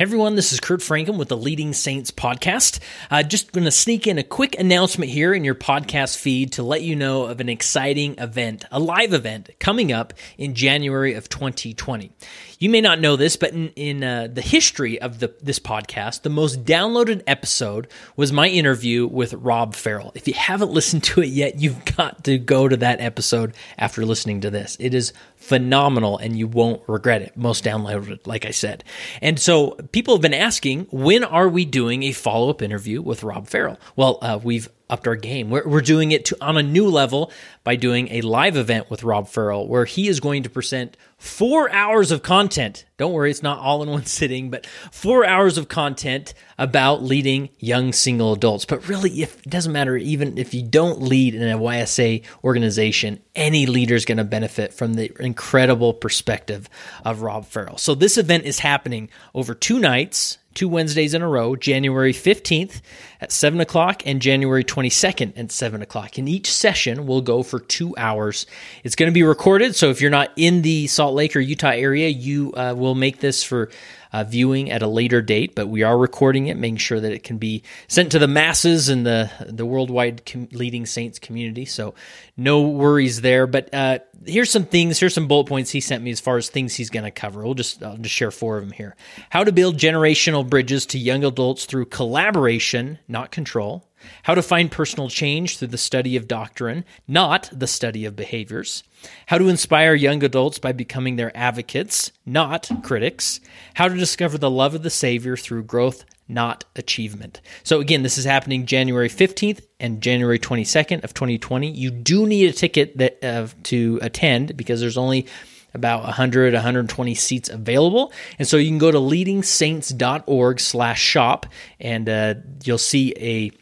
Everyone, this is Kurt Francom with the Leading Saints podcast. Uh, just going to sneak in a quick announcement here in your podcast feed to let you know of an exciting event, a live event coming up in January of 2020. You may not know this, but in, in uh, the history of the, this podcast, the most downloaded episode was my interview with Rob Farrell. If you haven't listened to it yet, you've got to go to that episode after listening to this. It is phenomenal and you won't regret it. Most downloaded, like I said. And so people have been asking, when are we doing a follow up interview with Rob Farrell? Well, uh, we've upped our game. We're, we're doing it to, on a new level by doing a live event with Rob Farrell, where he is going to present four hours of content. Don't worry, it's not all in one sitting, but four hours of content about leading young single adults. But really, if it doesn't matter, even if you don't lead in a YSA organization, any leader is going to benefit from the incredible perspective of Rob Farrell. So this event is happening over two nights two Wednesdays in a row, January 15th at 7 o'clock and January 22nd at 7 o'clock. And each session will go for two hours. It's going to be recorded, so if you're not in the Salt Lake or Utah area, you uh, will make this for uh, viewing at a later date, but we are recording it, making sure that it can be sent to the masses and the the worldwide com- leading saints community. So no worries there. But uh, here's some things. Here's some bullet points he sent me as far as things he's going to cover. We'll just I'll just share four of them here. How to build generational bridges to young adults through collaboration, not control. How to find personal change through the study of doctrine, not the study of behaviors. How to inspire young adults by becoming their advocates, not critics. How to discover the love of the Savior through growth, not achievement. So again, this is happening January 15th and January 22nd of 2020. You do need a ticket that uh, to attend because there's only about 100 120 seats available and so you can go to leadingsaints.org slash shop and uh, you'll see a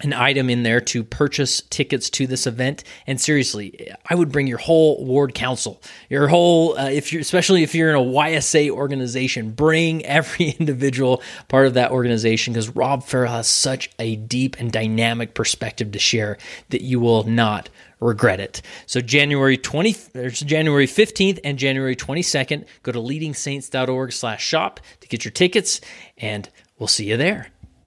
an item in there to purchase tickets to this event. And seriously, I would bring your whole ward council, your whole, uh, if you're, especially if you're in a YSA organization, bring every individual part of that organization because Rob Farrell has such a deep and dynamic perspective to share that you will not regret it. So January 20, there's January 15th and January 22nd, go to leadingsaints.org slash shop to get your tickets and we'll see you there.